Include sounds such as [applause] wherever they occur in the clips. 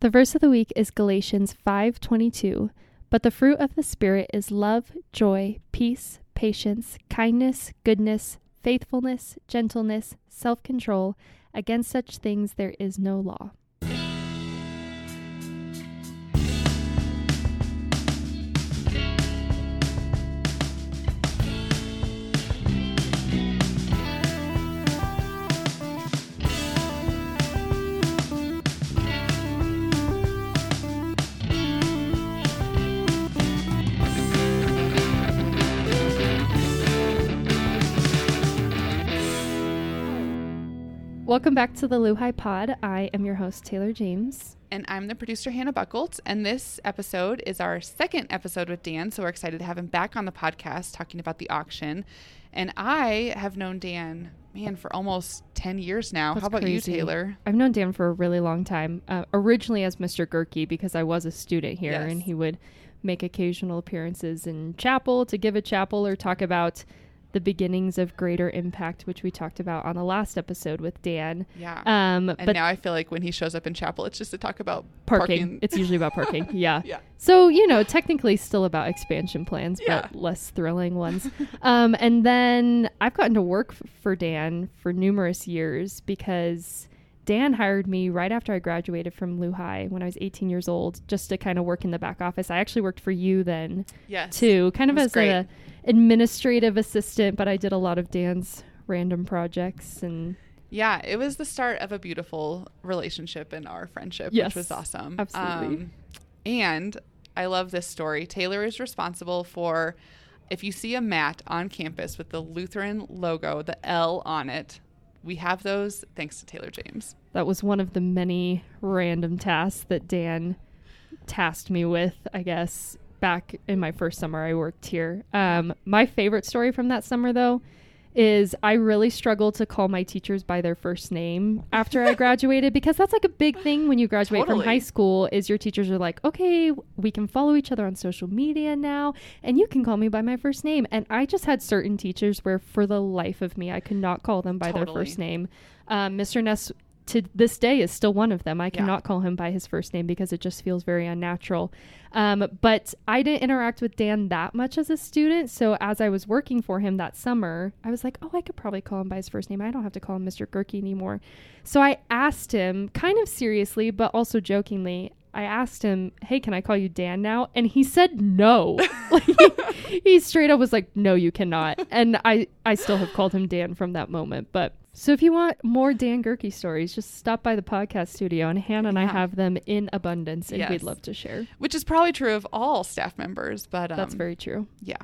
The verse of the week is Galatians 5:22. But the fruit of the spirit is love, joy, peace, patience, kindness, goodness, faithfulness, gentleness, self-control. Against such things there is no law. Welcome back to the Luhi Pod. I am your host, Taylor James. And I'm the producer, Hannah Buckles. And this episode is our second episode with Dan. So we're excited to have him back on the podcast talking about the auction. And I have known Dan, man, for almost 10 years now. That's How about crazy. you, Taylor? I've known Dan for a really long time. Uh, originally as Mr. Gehrke because I was a student here Yes. and he would make occasional appearances in chapel to give a chapel or talk about the beginnings of greater impact, which we talked about on the last episode with Dan. Yeah. Um, and but now I feel like when he shows up in chapel, it's just to talk about parking. parking. It's usually about parking. [laughs] Yeah. Yeah. So, you know, technically still about expansion plans, Yeah. but less thrilling ones. [laughs] um, and then I've gotten to work f- for Dan for numerous years because Dan hired me right after I graduated from Luhi when I was 18 years old just to kind of work in the back office. I actually worked for you then Yes. too, kind of as great. a administrative assistant, but I did a lot of Dan's random projects and Yeah, it was the start of a beautiful relationship in our friendship, Yes, which was awesome. Um, absolutely. and I love this story. Taylor is responsible for if you see a mat on campus with the Lutheran logo, the L on it, we have those thanks to Taylor James. that was one of the many random tasks that Dan tasked me with, I guess, back in my first summer I worked here. Um, my favorite story from that summer, though, is I really struggled to call my teachers by their first name after I [laughs] graduated because that's like a big thing when you graduate from high school is your teachers are like, "Okay, we can follow each other on social media now and you can call me by my first name." And I just had certain teachers where for the life of me I could not call them by their first name. Um, Mr. Ness to this day is still one of them. I Yeah. cannot call him by his first name because it just feels very unnatural. Um, but I didn't interact with Dan that much as a student. So as I was working for him that summer, I was like, oh, I could probably call him by his first name. I don't have to call him Mr. Gehrke anymore. So I asked him, kind of seriously, but also jokingly, I asked him, hey, can I call you Dan now? And he said no. [laughs] like, he, he straight up was like, no, you cannot. And I, I still have called him Dan from that moment. But so if you want more Dan Gehrke stories, just stop by the podcast studio and Hannah and I have them in abundance and Yes. we'd love to share. Which is probably true of all staff members, but um, That's very true. yeah.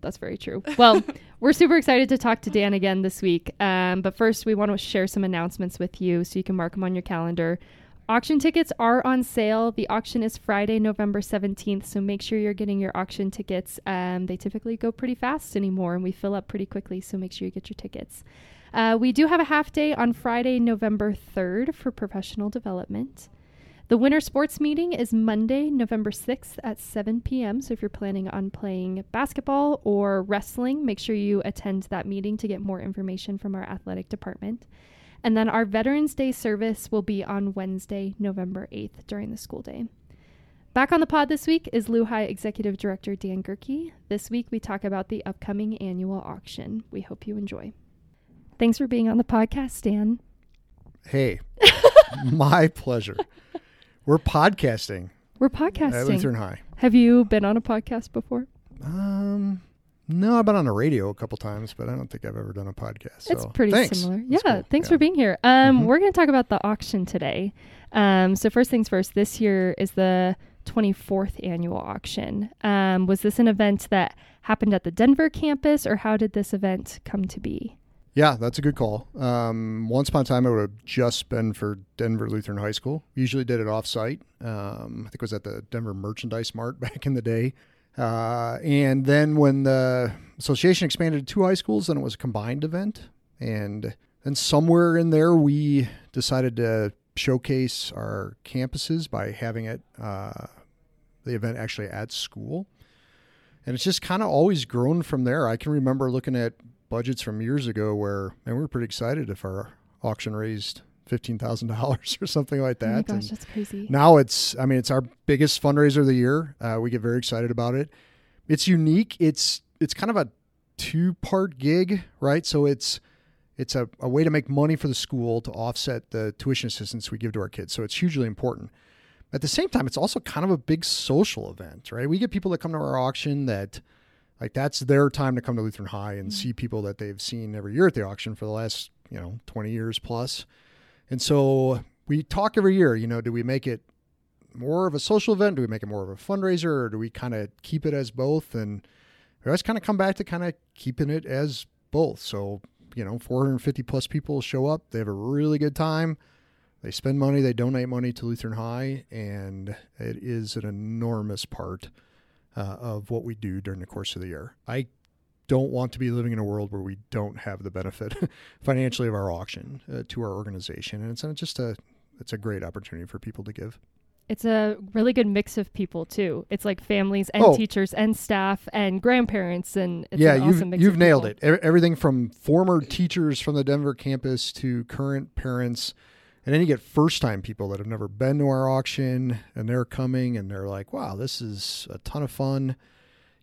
That's very true. Well, [laughs] we're super excited to talk to Dan again this week. Um, but first, we want to share some announcements with you so you can mark them on your calendar. Auction tickets are on sale. The auction is Friday, November 17th, so make sure you're getting your auction tickets. Um, they typically go pretty fast anymore and we fill up pretty quickly, so make sure you get your tickets. Uh, we do have a half day on Friday, November 3rd for professional development. The winter sports meeting is Monday, November 6th at 7 p.m. So if you're planning on playing basketball or wrestling, make sure you attend that meeting to get more information from our athletic department. And then our Veterans Day service will be on Wednesday, November 8th during the school day. Back on the pod this week is Luhi Executive Director Dan Gehrke. This week we talk about the upcoming annual auction. We hope you enjoy. Thanks for being on the podcast, Dan. Hey, [laughs] my pleasure. We're podcasting We're at podcasting. Lutheran High. Have you been on a podcast before? Um, no, I've been on the radio a couple times, but I don't think I've ever done a podcast. It's pretty thanks. similar. That's yeah, cool. thanks Yeah. for being here. Um, Mhm. We're going to talk about the auction today. Um, so first things first, this year is the 24th annual auction. Um, was this an event that happened at the Denver campus, or how did this event come to be? Yeah, that's a good call. Um, once upon a time, it would have just been for Denver Lutheran High School. Usually did it off-site. Um, I think it was at the Denver Merchandise Mart [laughs] back in the day. Uh, and then when the association expanded to two high schools, then it was a combined event. And then somewhere in there, we decided to showcase our campuses by having it uh, the event actually at school. And it's just kind of always grown from there. I can remember looking at budgets from years ago where, and we were pretty excited if our auction raised fifteen thousand [laughs] dollars or something like that. oh my gosh, And that's crazy. now it's, I mean, it's our biggest fundraiser of the year. Uh, we get very excited about it. It's unique. It's it's kind of a two part gig, right? So it's it's a, a way to make money for the school to offset the tuition assistance we give to our kids. So it's hugely important. At the same time, it's also kind of a big social event, right? We get people that come to our auction that like that's their time to come to Lutheran High and mm-hmm. see people that they've seen every year at the auction for the last, you know, 20 years plus. And so we talk every year, you know, do we make it more of a social event? Do we make it more of a fundraiser or do we kind of keep it as both? And we always kind of come back to kind of keeping it as both. So, you know, 450 plus people show up. They have a really good time. They spend money, they donate money to Lutheran High, and it is an enormous part uh, of what we do during the course of the year. I don't want to be living in a world where we don't have the benefit [laughs] financially of our auction uh, to our organization, and it's uh, just a it's a great opportunity for people to give. It's a really good mix of people too. It's like families and Oh. teachers and staff and grandparents and it's yeah, an you've awesome mix you've nailed people. it. Everything from former teachers from the Denver campus to current parents, and then you get first time people that have never been to our auction, and they're coming and they're like, "Wow, this is a ton of fun."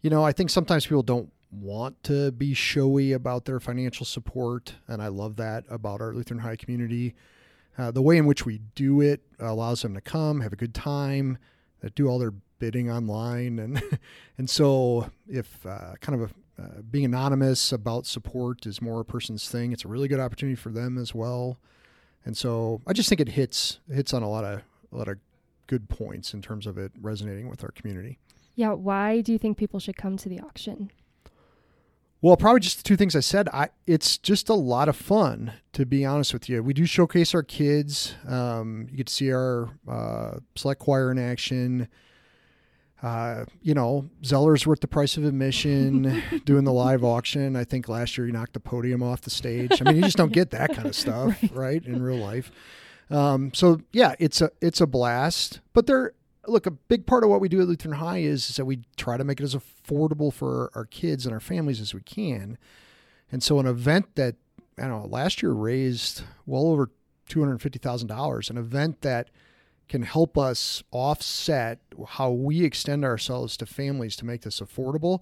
You know, I think sometimes people don't want to be showy about their financial support, and I love that about our Lutheran High community. Uh, the way in which we do it allows them to come, have a good time, do all their bidding online, and [laughs] and so if uh, kind of a, uh, being anonymous about support is more a person's thing, it's a really good opportunity for them as well. And so I just think it hits hits on a lot of a lot of good points in terms of it resonating with our community. Yeah, why do you think people should come to the auction? Well, probably just the two things I said. I it's just a lot of fun to be honest with you. We do showcase our kids. Um, you get to see our uh, select choir in action. Uh, you know, Zoeller's worth the price of admission. [laughs] doing the live auction. I think last year he knocked the podium off the stage. I mean, you just don't get that kind of [laughs] stuff, right. in real life. Um, so yeah, it's a it's a blast. But there, look, a big part of what we do at Lutheran High is, is that we try to make it as affordable for our kids and our families as we can. And so, an event that I don't know last year raised well over two hundred fifty thousand dollars, an event that can help us offset how we extend ourselves to families to make this affordable.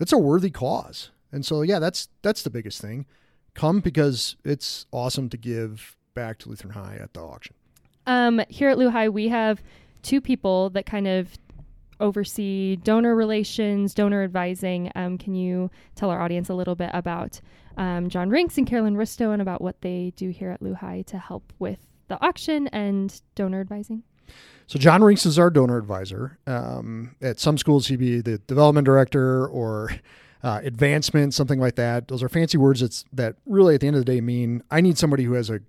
It's a worthy cause, and so yeah, that's that's the biggest thing. Come because it's awesome to give back to Lutheran High at the auction. Um, here at Luhi, we have two people that kind of oversee donor relations, donor advising. Um, can you tell our audience a little bit about um, John Rinks and Carolyn Risto and about what they do here at Luhi to help with the auction and donor advising? So John Rinks is our donor advisor. Um, at some schools, he'd be the development director or uh, advancement, something like that. Those are fancy words. It's that really at the end of the day mean I need somebody who has a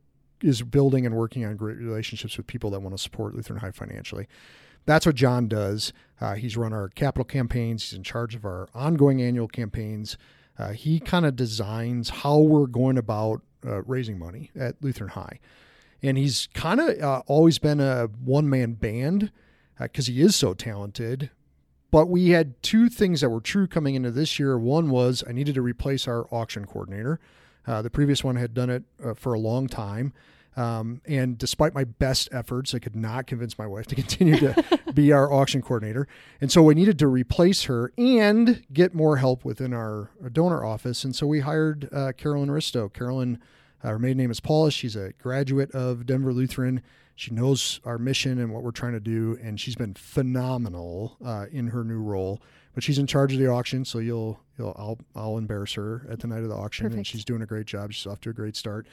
is building and working on great relationships with people that want to support Lutheran High financially. That's what John does. Uh, he's run our capital campaigns. He's in charge of our ongoing annual campaigns. Uh, he kind of designs how we're going about uh, raising money at Lutheran High and he's kind of uh, always been a one man band because he is so talented. But we had two things that were true coming into this year. One was I needed to replace our auction coordinator. Uh, the previous one had done it uh, for a long time. Um, and despite my best efforts, I could not convince my wife to [laughs] continue to be our auction coordinator. And so we needed to replace her and get more help within our, our donor office. And so we hired uh, Carolyn Risto. Carolyn uh, her maiden name is Paula. She's a graduate of Denver Lutheran. She knows our mission and what we're trying to do, and she's been phenomenal uh, in her new role. But she's in charge of the auction, so you'll, you'll I'll I'll embarrass her at the night of the auction, Perfect. and she's doing a great job. She's off to a great start,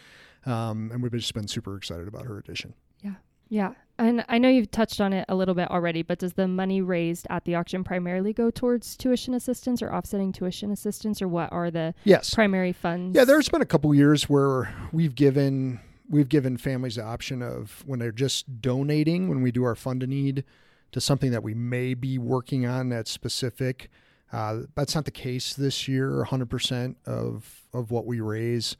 um, and we've just been super excited about her addition. Yeah, yeah. And I know you've touched on it a little bit already, but does the money raised at the auction primarily go towards tuition assistance or offsetting tuition assistance, or what are the Yes, primary funds? Yeah, there's been a couple years where we've given we've given families the option of when they're just donating when we do our fund to need to something that we may be working on that's specific. Uh, that's not the case this year. 100% of of what we raise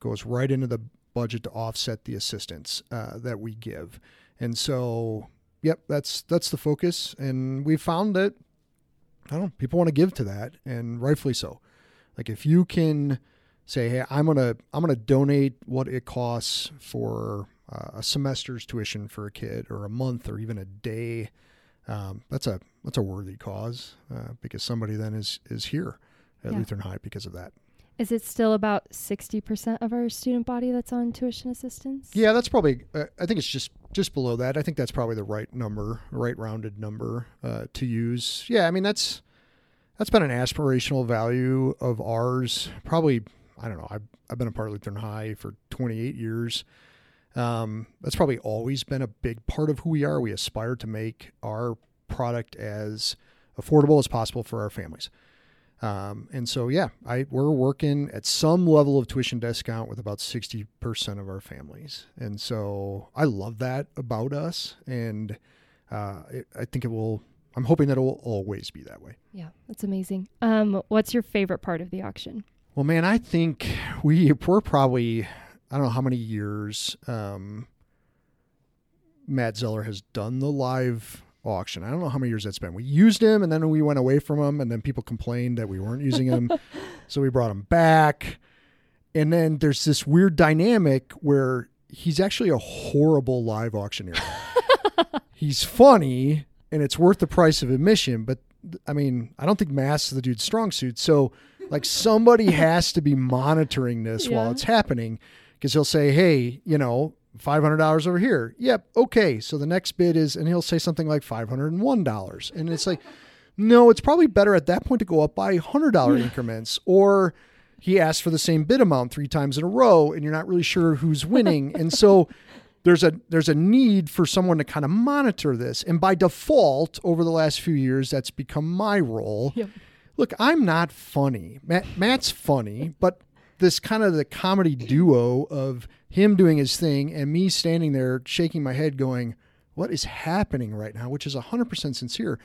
goes right into the budget to offset the assistance uh, that we give. And so, yep, that's that's the focus. And we found that I don't know, people want to give to that, and rightfully so. Like if you can say, hey, I'm gonna I'm gonna donate what it costs for uh, a semester's tuition for a kid or a month or even a day, um, that's a that's a worthy cause uh, because somebody then is is here at Yeah. Lutheran High because of that. Is it still about 60% of our student body that's on tuition assistance? Yeah, that's probably. Uh, I think it's just just below that. I think that's probably the right number, right rounded number uh, to use. Yeah, I mean that's that's been an aspirational value of ours. Probably, I don't know. I've I've been a part of Lutheran High for 28 years. Um, that's probably always been a big part of who we are. We aspire to make our product as affordable as possible for our families. Um, and so, yeah, I we're working at some level of tuition discount with about sixty percent of our families, and so I love that about us, and uh, it, I think it will. I'm hoping that it will always be that way. Yeah, that's amazing. Um, what's your favorite part of the auction? Well, man, I think we we're probably I don't know how many years um, Matt Zoeller has done the live auction. I don't know how many years that's been. We used him and then we went away from him and then people complained that we weren't using him. [laughs] so we brought him back. And then there's this weird dynamic where he's actually a horrible live auctioneer. [laughs] he's funny and it's worth the price of admission, but I mean, I don't think mass is the dude's strong suit. So like somebody has to be monitoring this while it's happening because he'll say, "Hey, you know, five hundred dollars over here." Yep, okay. So the next bid is, and he'll say something like five hundred and one dollars, and it's like, no, it's probably better at that point to go up by hundred dollar increments, or he asks for the same bid amount three times in a row, and you're not really sure who's winning, and so. [laughs] There's a there's a need for someone to kind of monitor this, and by default, over the last few years, that's become my role Yep. look, I'm not funny. Matt, Matt's funny, but this kind of the comedy duo of him doing his thing and me standing there shaking my head going, what is happening right now? Which is 100% sincere.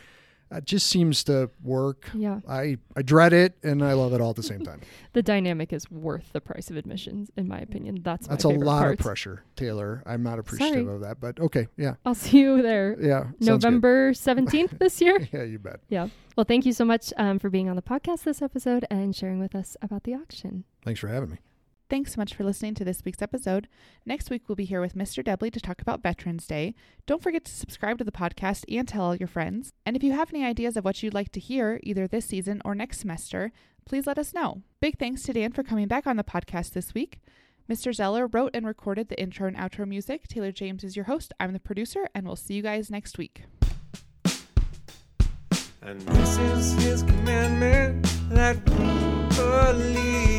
It just seems to work. Yeah. I, I dread it and I love it all at the same time. [laughs] The dynamic is worth the price of admissions, in my opinion. That's That's a lot part. of pressure, Taylor. I'm not appreciative Sorry. of that, but okay. Yeah. I'll see you there Yeah. November 17th [laughs] this year. Yeah, you bet. Yeah. Well, thank you so much um, for being on the podcast this episode and sharing with us about the auction. Thanks for having me. Thanks so much for listening to this week's episode. Next week, we'll be here with Mr. Debley to talk about Veterans Day. Don't forget to subscribe to the podcast and tell all your friends. And if you have any ideas of what you'd like to hear, either this season or next semester, please let us know. Big thanks to Dan for coming back on the podcast this week. Mr. Zoeller wrote and recorded the intro and outro music. Taylor James is your host. I'm the producer, and we'll see you guys next week. And this is his commandment that we believe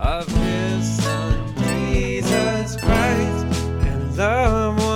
of his son Jesus Christ and love